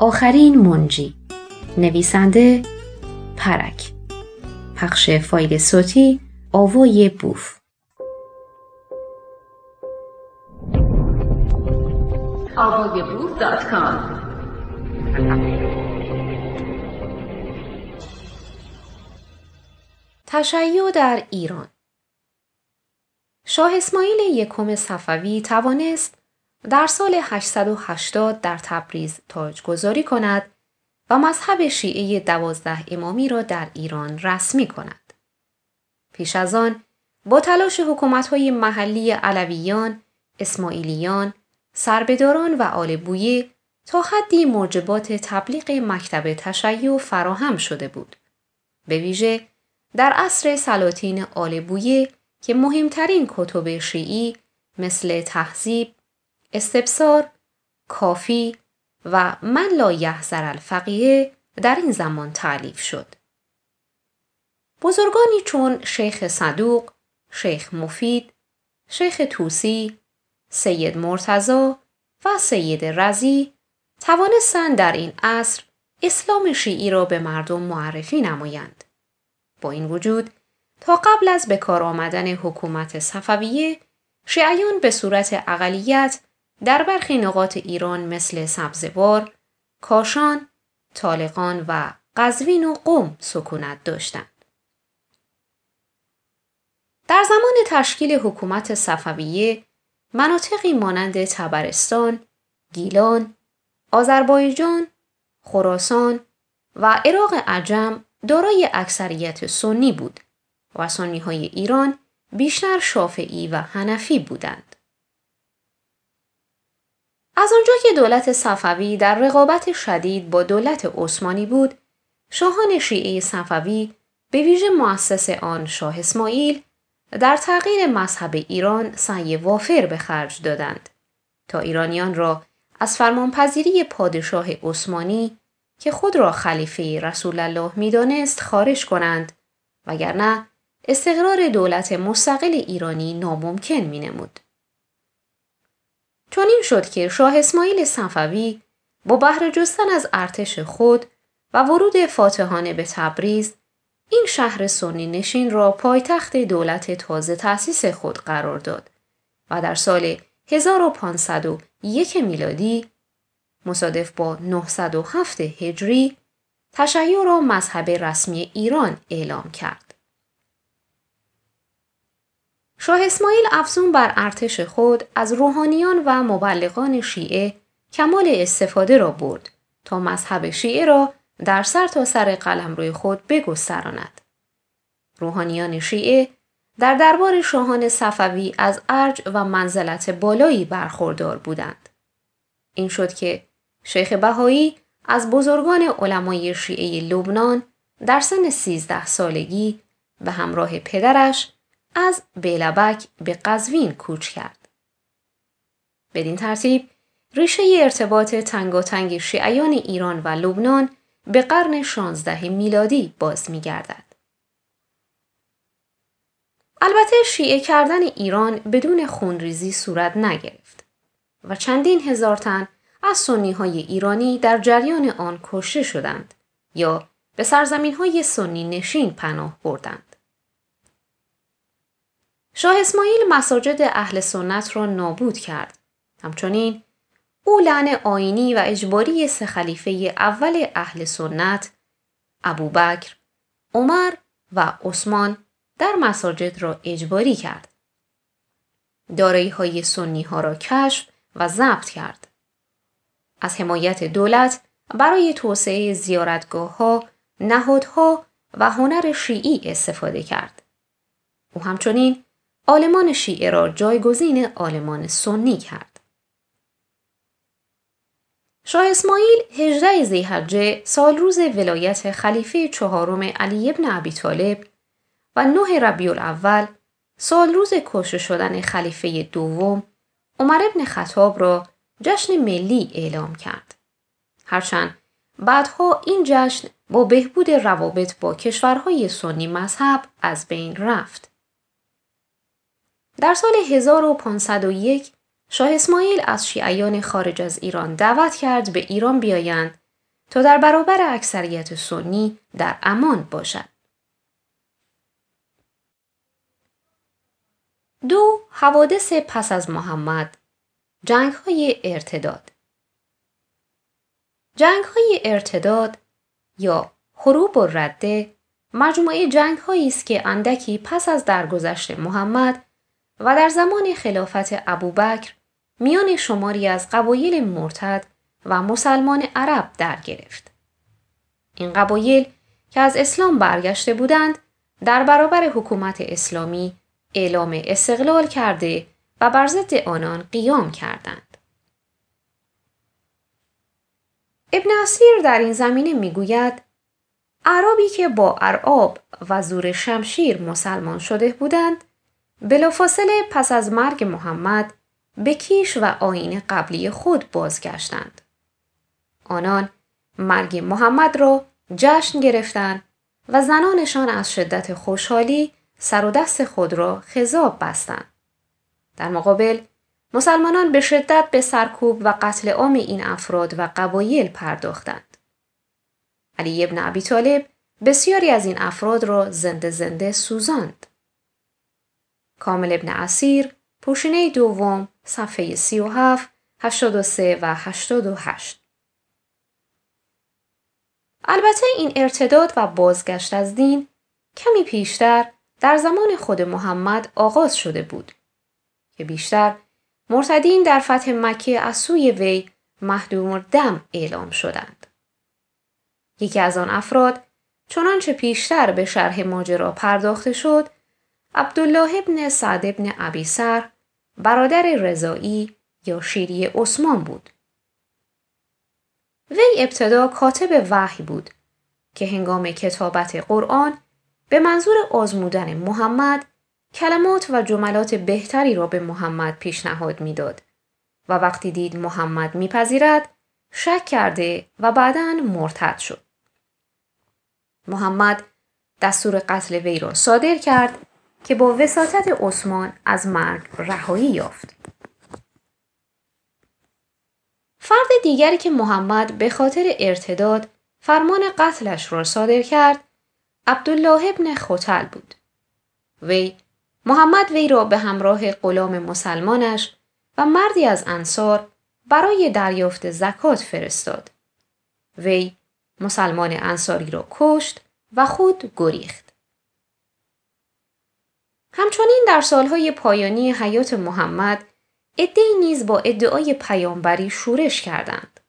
آخرین منجی. نویسنده پرک. پخش فایل صوتی آوای بوف. تشیع در ایران. شاه اسماعیل یکم صفوی توانست در سال 880 در تبریز تاجگذاری کند و مذهب شیعه دوازده امامی را در ایران رسمی کند. پیش از آن با تلاش حکومت‌های محلی علویان، اسماعیلیان، سربداران و آل بویه تا حدی موجبات تبلیغ مکتب تشیع فراهم شده بود. به ویژه در عصر سلاطین آل بویه که مهمترین کتب شیعی مثل تهذیب، استبصار، کافی و من لا یحذر الفقیه در این زمان تعلیف شد. بزرگانی چون شیخ صدوق، شیخ مفید، شیخ توسی، سید مرتزا و سید رزی توانستند در این عصر اسلام شیعی را به مردم معرفی نمایند. با این وجود تا قبل از به کار آمدن حکومت صفویه شیعیان به صورت اقلیت در برخی نقاط ایران مثل سبزوار، کاشان، طالقان و قزوین و قم سکونت داشتند. در زمان تشکیل حکومت صفویه مناطقی مانند تبرستان، گیلان، آذربایجان، خراسان و عراق عجم دارای اکثریت سنی بود و سنی های ایران بیشتر شافعی و هنفی بودند. از آنجا که دولت صفوی در رقابت شدید با دولت عثمانی بود، شاهان شیعه صفوی به ویژه مؤسس آن شاه اسماعیل در تغییر مذهب ایران سعی وافر به خرج دادند تا ایرانیان را از فرمانپذیری پادشاه عثمانی که خود را خلیفه رسول الله می‌دانست خارج کنند وگرنه استقرار دولت مستقل ایرانی ناممکن می نمود. چون این شد که شاه اسماعیل صفوی با بهره جستن از ارتش خود و ورود فاتحانه به تبریز این شهر سنی نشین را پایتخت دولت تازه تأسیس خود قرار داد و در سال 1501 میلادی مصادف با 907 هجری تشیع را مذهب رسمی ایران اعلام کرد. شاه اسماعیل افزون بر ارتش خود از روحانیان و مبلغان شیعه کمال استفاده را برد تا مذهب شیعه را در سر تا سر قلم روی خود بگستراند. روحانیان شیعه در دربار شاهان صفوی از ارج و منزلت بالایی برخوردار بودند. این شد که شیخ بهایی از بزرگان علمای شیعه لبنان در سن سیزده سالگی به همراه پدرش از بیلبک به قزوین کوچ کرد. بدین ترتیب ریشه ارتباط تنگاتنگ شیعیان ایران و لبنان به قرن 16 میلادی باز می گردد. البته شیعه کردن ایران بدون خونریزی صورت نگرفت و چندین هزار تن از سنی های ایرانی در جریان آن کشته شدند یا به سرزمین های سنی نشین پناه بردند. شاه اسماعیل مساجد اهل سنت را نابود کرد. همچنین او لعن آینی و اجباری سه خلیفه اول اهل سنت ابوبکر، عمر و عثمان در مساجد را اجباری کرد. دارایی های سنی ها را کشف و ضبط کرد. از حمایت دولت برای توسعه زیارتگاه ها، نهادها و هنر شیعی استفاده کرد. او همچنین آلمان شیعه را جایگزین آلمان سنی کرد. شاه اسماعیل 18 زیحجه سال روز ولایت خلیفه چهارم علی ابن ابی طالب و 9 ربیع الاول سال روز کشته شدن خلیفه دوم عمر ابن خطاب را جشن ملی اعلام کرد. هرچند بعدها این جشن با بهبود روابط با کشورهای سنی مذهب از بین رفت. در سال 1501 شاه اسماعیل از شیعیان خارج از ایران دعوت کرد به ایران بیایند تا در برابر اکثریت سنی در امان باشد. دو حوادث پس از محمد جنگ های ارتداد جنگ های ارتداد یا حروب و رده مجموعه جنگ هایی است که اندکی پس از درگذشت محمد و در زمان خلافت ابوبکر میان شماری از قبایل مرتد و مسلمان عرب در گرفت. این قبایل که از اسلام برگشته بودند در برابر حکومت اسلامی اعلام استقلال کرده و بر ضد آنان قیام کردند. ابن اسیر در این زمینه می‌گوید عربی که با ارعاب و زور شمشیر مسلمان شده بودند بلافاصله پس از مرگ محمد به کیش و آین قبلی خود بازگشتند. آنان مرگ محمد را جشن گرفتند و زنانشان از شدت خوشحالی سر و دست خود را خضاب بستند. در مقابل مسلمانان به شدت به سرکوب و قتل عام این افراد و قبایل پرداختند. علی ابن ابی طالب بسیاری از این افراد را زنده زنده سوزاند. کامل ابن اسیر پوشینه دوم صفحه 37 83 و 88 البته این ارتداد و بازگشت از دین کمی پیشتر در زمان خود محمد آغاز شده بود که بیشتر مرتدین در فتح مکه از سوی وی محدوم دم اعلام شدند. یکی از آن افراد چنانچه پیشتر به شرح ماجرا پرداخته شد عبدالله ابن سعد ابن ابیسر برادر رضایی یا شیری عثمان بود. وی ابتدا کاتب وحی بود که هنگام کتابت قرآن به منظور آزمودن محمد کلمات و جملات بهتری را به محمد پیشنهاد می‌داد و وقتی دید محمد میپذیرد شک کرده و بعدا مرتد شد. محمد دستور قتل وی را صادر کرد که با وساطت عثمان از مرگ رهایی یافت. فرد دیگری که محمد به خاطر ارتداد فرمان قتلش را صادر کرد عبدالله ابن خوتل بود. وی محمد وی را به همراه غلام مسلمانش و مردی از انصار برای دریافت زکات فرستاد. وی مسلمان انصاری را کشت و خود گریخت. همچنین در سالهای پایانی حیات محمد عدهای نیز با ادعای پیامبری شورش کردند.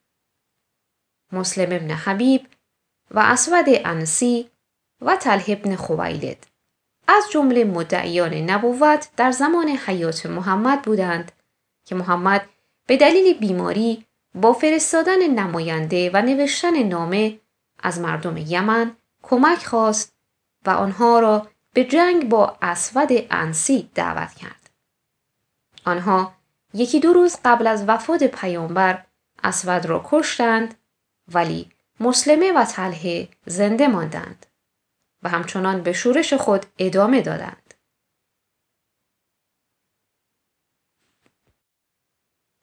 مسلم ابن حبیب و اسود انسی و تله ابن خویلد از جمله مدعیان نبوت در حیات حیات محمد بودند که محمد به دلیل بیماری با فرستادن نماینده و نوشتن نامه از مردم یمن کمک خواست و آنها را به جنگ با اسود انسی دعوت کرد. آنها یکی دو روز قبل از وفات پیامبر اسود را کشتند ولی مسلمه و تله زنده ماندند و همچنان به شورش خود ادامه دادند.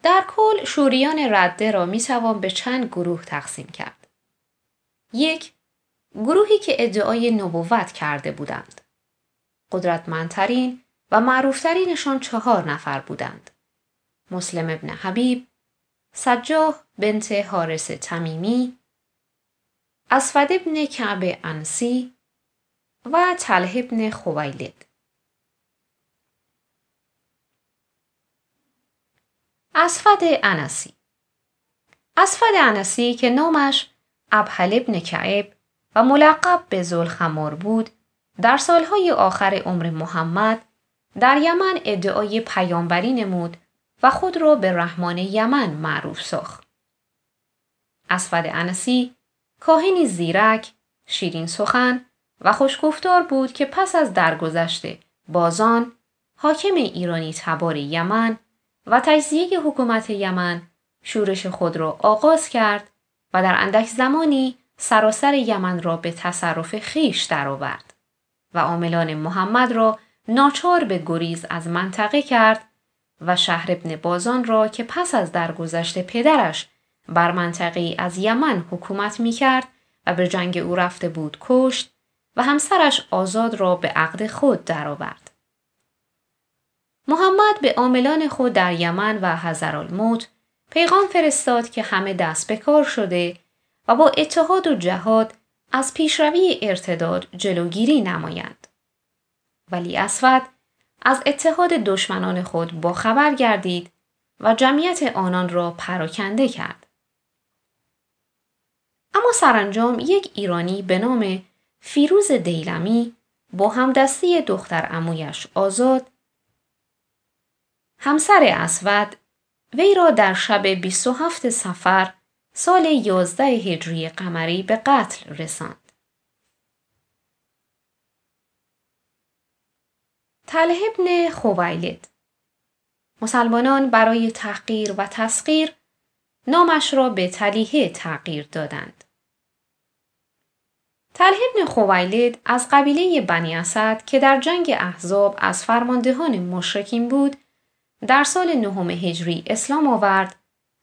در کل شوریان رده را می توان به چند گروه تقسیم کرد. یک گروهی که ادعای نبوت کرده بودند. قدرتمندترین و معروفترینشان چهار نفر بودند. مسلم ابن حبیب، سجاه بنت حارس تمیمی، اسفد ابن کعب انسی و تله ابن خویلد. اسفد انسی اسفد انسی که نامش ابحل ابن کعب و ملقب به زلخمار بود در سالهای آخر عمر محمد در یمن ادعای پیامبری نمود و خود را به رحمان یمن معروف ساخت. اسفد انسی کاهنی زیرک، شیرین سخن و خوشگفتار بود که پس از درگذشت بازان حاکم ایرانی تبار یمن و تجزیه حکومت یمن شورش خود را آغاز کرد و در اندک زمانی سراسر یمن را به تصرف خیش درآورد و عاملان محمد را ناچار به گریز از منطقه کرد و شهر ابن بازان را که پس از درگذشت پدرش بر منطقه از یمن حکومت می کرد و به جنگ او رفته بود کشت و همسرش آزاد را به عقد خود درآورد. محمد به عاملان خود در یمن و حضرالموت پیغام فرستاد که همه دست به کار شده و با اتحاد و جهاد از پیشروی ارتداد جلوگیری نمایند. ولی اسود از اتحاد دشمنان خود با خبر گردید و جمعیت آنان را پراکنده کرد. اما سرانجام یک ایرانی به نام فیروز دیلمی با همدستی دختر امویش آزاد همسر اسود وی را در شب 27 سفر سال 11 هجری قمری به قتل رساند. تله ابن خویلد مسلمانان برای تحقیر و تسخیر نامش را به تلیه تغییر دادند. تله ابن خویلد از قبیله بنی اسد که در جنگ احزاب از فرماندهان مشرکین بود در سال نهم هجری اسلام آورد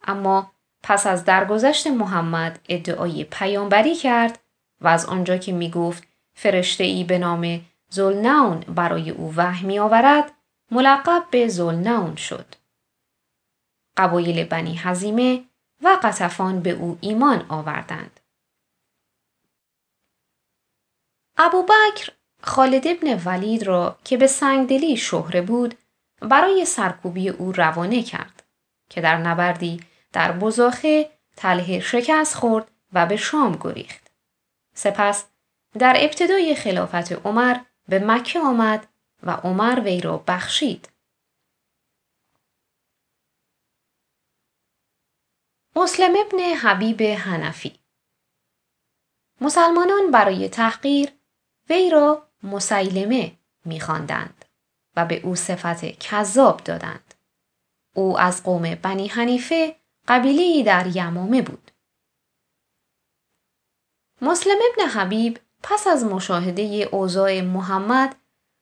اما پس از درگذشت محمد ادعای پیامبری کرد و از آنجا که می گفت فرشته ای به نام زلنون برای او وحی می آورد ملقب به زلنون شد. قبایل بنی حزیمه و قطفان به او ایمان آوردند. ابو بکر خالد ابن ولید را که به سنگدلی شهره بود برای سرکوبی او روانه کرد که در نبردی در بزاخه تله شکست خورد و به شام گریخت. سپس در ابتدای خلافت عمر به مکه آمد و عمر وی را بخشید. مسلم ابن حبیب هنفی مسلمانان برای تحقیر وی را مسیلمه میخواندند و به او صفت کذاب دادند. او از قوم بنی حنیفه قبیله در یمامه بود. مسلم ابن حبیب پس از مشاهده اوضاع محمد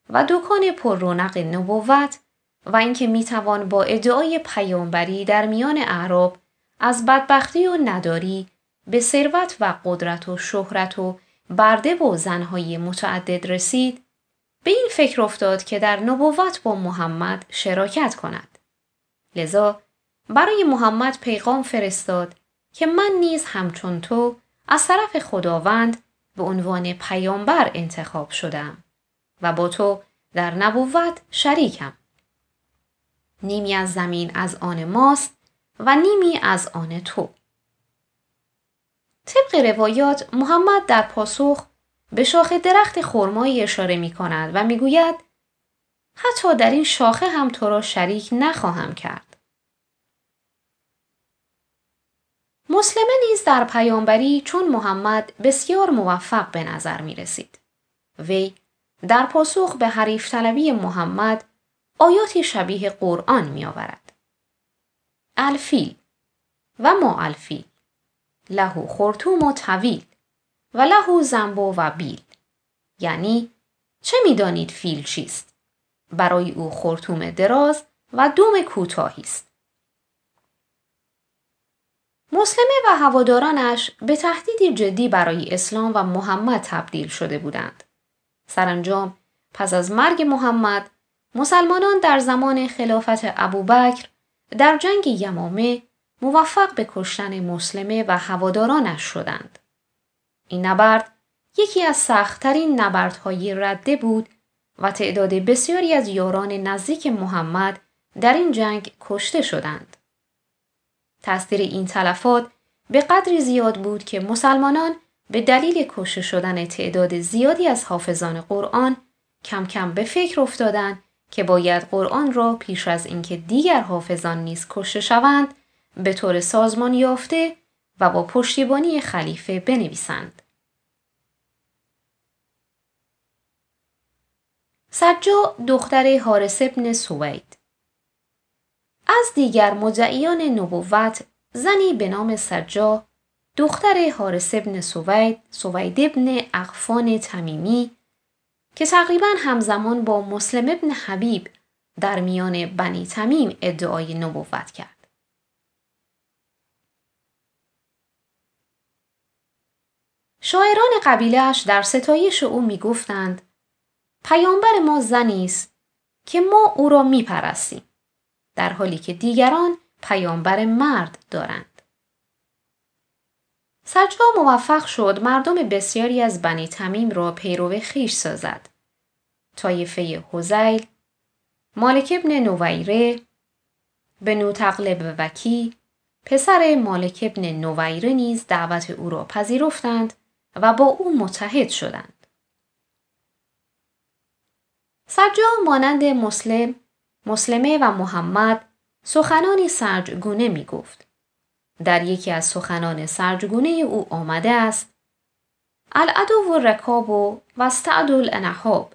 و دکان پر رونق نبوت و اینکه می‌توان با ادعای پیامبری در میان اعراب از بدبختی و نداری به ثروت و قدرت و شهرت و برده و زنهای متعدد رسید به این فکر افتاد که در نبوت با محمد شراکت کند. لذا برای محمد پیغام فرستاد که من نیز همچون تو از طرف خداوند به عنوان پیامبر انتخاب شدم و با تو در نبوت شریکم. نیمی از زمین از آن ماست و نیمی از آن تو. طبق روایات محمد در پاسخ به شاخه درخت خرمایی اشاره می کند و می گوید حتی در این شاخه هم تو را شریک نخواهم کرد. مسلمه نیز در پیامبری چون محمد بسیار موفق به نظر می رسید. وی در پاسخ به حریف طلبی محمد آیاتی شبیه قرآن می آورد. الفیل و ما الفیل لهو خورتوم و طویل و لهو زنبو و بیل یعنی چه می‌دانید فیل چیست برای او خورتوم دراز و دوم کوتاهی است مسلمه و هوادارانش به تهدیدی جدی برای اسلام و محمد تبدیل شده بودند سرانجام پس از مرگ محمد مسلمانان در زمان خلافت ابوبکر در جنگ یمامه موفق به کشتن مسلمه و هوادارانش شدند. این نبرد یکی از سختترین نبردهای رده بود و تعداد بسیاری از یاران نزدیک محمد در این جنگ کشته شدند. تاثیر این تلفات به قدری زیاد بود که مسلمانان به دلیل کشته شدن تعداد زیادی از حافظان قرآن کم کم به فکر افتادند که باید قرآن را پیش از اینکه دیگر حافظان نیز کشته شوند به طور سازمان یافته و با پشتیبانی خلیفه بنویسند. سجا دختر حارس ابن سوید از دیگر مدعیان نبوت زنی به نام سرجا، دختر حارس ابن سوید سوید ابن اقفان تمیمی که تقریبا همزمان با مسلم ابن حبیب در میان بنی تمیم ادعای نبوت کرد. شاعران قبیلهش در ستایش او می گفتند پیامبر ما زنی است که ما او را می پرستیم. در حالی که دیگران پیامبر مرد دارند. سجا موفق شد مردم بسیاری از بنی تمیم را پیرو خیش سازد. طایفه حزیل، مالک ابن نویره، بنو تقلب وکی، پسر مالک ابن نویره نیز دعوت او را پذیرفتند و با او متحد شدند. سجا مانند مسلم، مسلمه و محمد سخنانی سرجگونه می گفت. در یکی از سخنان سرجگونه او آمده است العدو و رکاب و وستعدو الانحاب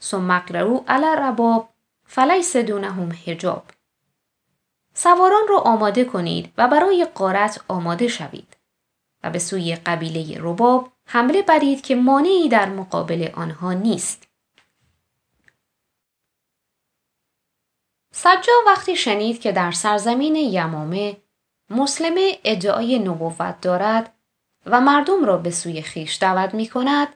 ثم اقررو علی رباب فلیس دونهم حجاب سواران را آماده کنید و برای قارت آماده شوید و به سوی قبیله رباب حمله برید که مانعی در مقابل آنها نیست. سجا وقتی شنید که در سرزمین یمامه مسلمه ادعای نبوت دارد و مردم را به سوی خیش دعوت می کند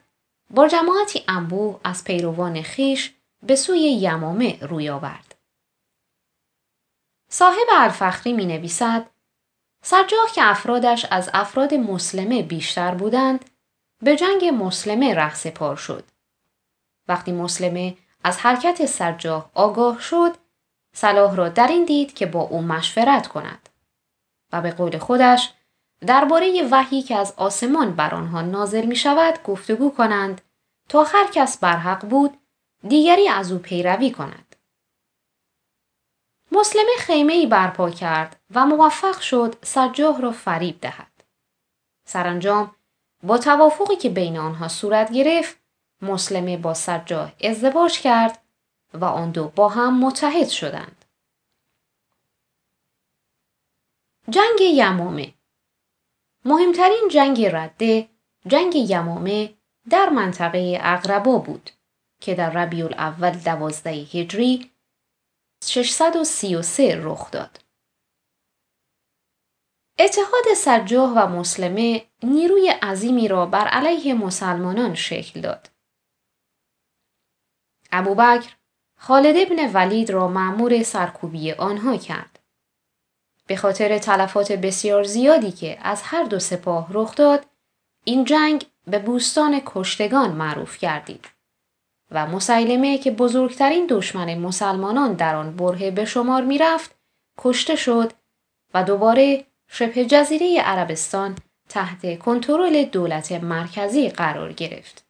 با جماعتی انبوه از پیروان خیش به سوی یمامه روی آورد. صاحب الفخری می نویسد سجاح که افرادش از افراد مسلمه بیشتر بودند به جنگ مسلمه رخ پار شد. وقتی مسلمه از حرکت سجاح آگاه شد صلاح را در این دید که با او مشورت کند و به قول خودش درباره وحی که از آسمان بر آنها نازل می شود گفتگو کنند تا هر کس برحق بود دیگری از او پیروی کند. مسلمه خیمه ای برپا کرد و موفق شد سجاه را فریب دهد. سرانجام با توافقی که بین آنها صورت گرفت مسلمه با سجاه ازدواج کرد و آن دو با هم متحد شدند. جنگ یمامه مهمترین جنگ رده جنگ یمامه در منطقه اقربا بود که در ربیع الاول دوازده هجری 633 رخ داد. اتحاد سجاه و مسلمه نیروی عظیمی را بر علیه مسلمانان شکل داد. ابوبکر خالد ابن ولید را معمور سرکوبی آنها کرد. به خاطر تلفات بسیار زیادی که از هر دو سپاه رخ داد، این جنگ به بوستان کشتگان معروف گردید و مسیلمه که بزرگترین دشمن مسلمانان در آن برهه به شمار می‌رفت کشته شد و دوباره شبه جزیره عربستان تحت کنترل دولت مرکزی قرار گرفت.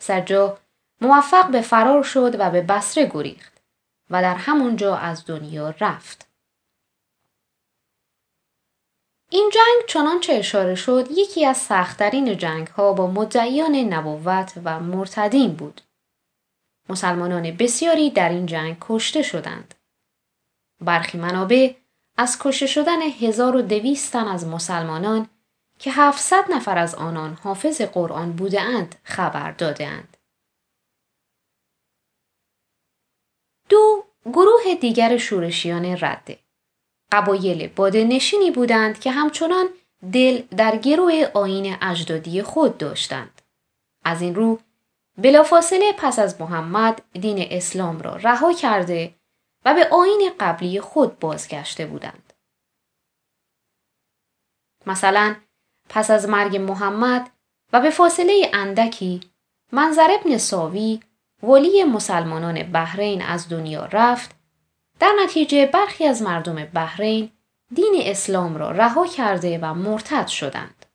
سجا موفق به فرار شد و به بسره گریخت و در همونجا از دنیا رفت. این جنگ چنانچه اشاره شد یکی از سختترین جنگ ها با مدعیان نبوت و مرتدین بود. مسلمانان بسیاری در این جنگ کشته شدند. برخی منابع از کشته شدن 1200 تن از مسلمانان که 700 نفر از آنان حافظ قرآن بودند خبر دادند. دو گروه دیگر شورشیان رده قبایل باده نشینی بودند که همچنان دل در گروه آین اجدادی خود داشتند. از این رو بلافاصله پس از محمد دین اسلام را رها کرده و به آین قبلی خود بازگشته بودند. مثلا پس از مرگ محمد و به فاصله اندکی منظر ابن ساوی ولی مسلمانان بحرین از دنیا رفت در نتیجه برخی از مردم بحرین دین اسلام را رها کرده و مرتد شدند.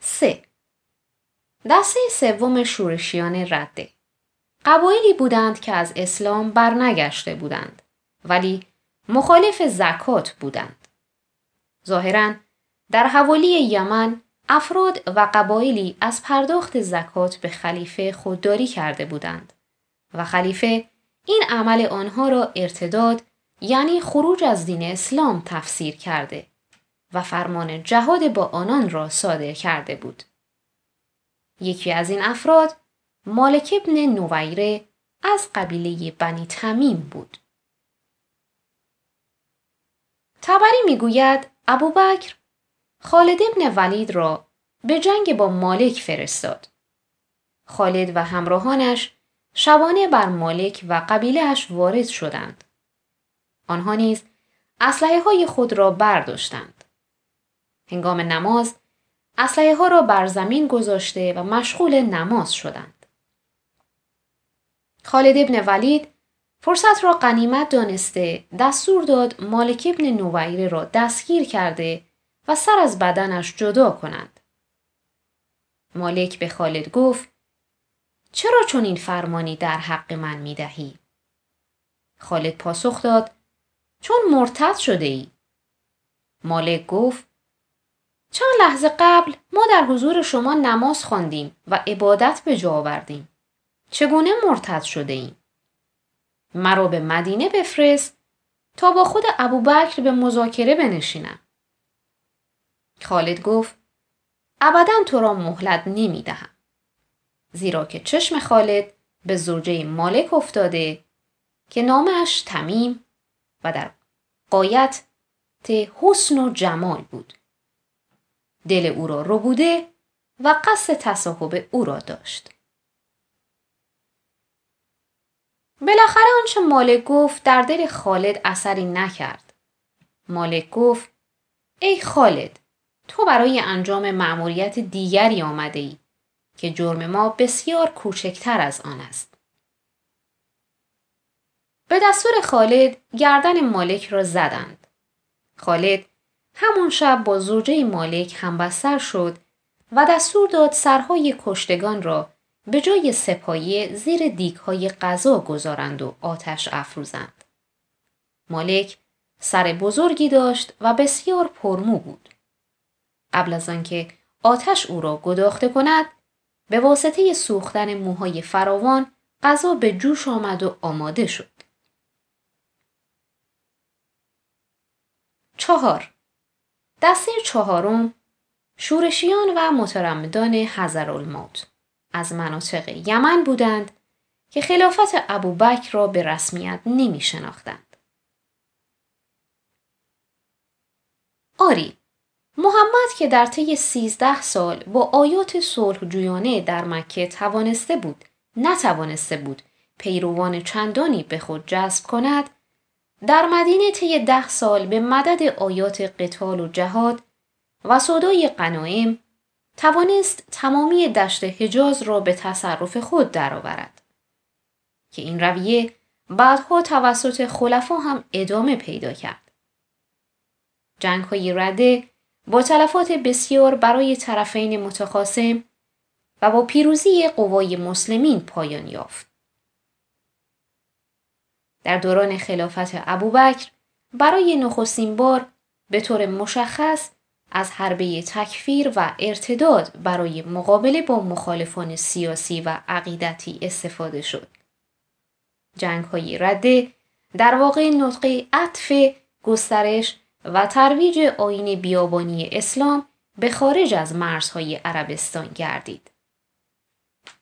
3. دسته سوم شورشیان رده قبایلی بودند که از اسلام برنگشته بودند ولی مخالف زکات بودند. ظاهرا در حوالی یمن افراد و قبایلی از پرداخت زکات به خلیفه خودداری کرده بودند. و خلیفه این عمل آنها را ارتداد یعنی خروج از دین اسلام تفسیر کرده و فرمان جهاد با آنان را صادر کرده بود. یکی از این افراد مالک ابن نویره از قبیله بنی تمیم بود. تبری می‌گوید ابوبکر خالد ابن ولید را به جنگ با مالک فرستاد. خالد و همراهانش شبانه بر مالک و قبیلهش وارد شدند. آنها نیز اسلحه های خود را برداشتند. هنگام نماز اسلحه ها را بر زمین گذاشته و مشغول نماز شدند. خالد ابن ولید فرصت را قنیمت دانسته دستور داد مالک ابن نویره را دستگیر کرده و سر از بدنش جدا کنند. مالک به خالد گفت چرا چون این فرمانی در حق من می دهی؟ خالد پاسخ داد چون مرتد شده ای. مالک گفت چند لحظه قبل ما در حضور شما نماز خواندیم و عبادت به جا آوردیم. چگونه مرتد شده ایم؟ مرا به مدینه بفرست تا با خود ابوبکر به مذاکره بنشینم. خالد گفت ابدا تو را مهلت نمی دهم. زیرا که چشم خالد به زوجه مالک افتاده که نامش تمیم و در قایت حسن و جمال بود. دل او را رو بوده و قصد تصاحب او را داشت. بالاخره آنچه مالک گفت در دل خالد اثری نکرد. مالک گفت ای خالد تو برای انجام مأموریت دیگری آمده ای که جرم ما بسیار کوچکتر از آن است. به دستور خالد گردن مالک را زدند. خالد همون شب با زوجه مالک همبستر شد و دستور داد سرهای کشتگان را به جای سپایه زیر دیگ های غذا گذارند و آتش افروزند. مالک سر بزرگی داشت و بسیار پرمو بود. قبل از آنکه آتش او را گداخته کند به واسطه سوختن موهای فراوان غذا به جوش آمد و آماده شد. چهار دسته چهارم شورشیان و مترمدان الموت از مناطق یمن بودند که خلافت ابوبکر را به رسمیت نمی شناختند. آری محمد که در طی سیزده سال با آیات صلح جویانه در مکه توانسته بود نتوانسته بود پیروان چندانی به خود جذب کند در مدینه طی ده سال به مدد آیات قتال و جهاد و صدای قنایم توانست تمامی دشت حجاز را به تصرف خود درآورد که این رویه بعدها توسط خلفا هم ادامه پیدا کرد. جنگ های رده با تلفات بسیار برای طرفین متخاصم و با پیروزی قوای مسلمین پایان یافت. در دوران خلافت ابوبکر برای نخستین بار به طور مشخص از حربه تکفیر و ارتداد برای مقابله با مخالفان سیاسی و عقیدتی استفاده شد. جنگ های رده در واقع نطقه عطف گسترش و ترویج آین بیابانی اسلام به خارج از مرزهای عربستان گردید.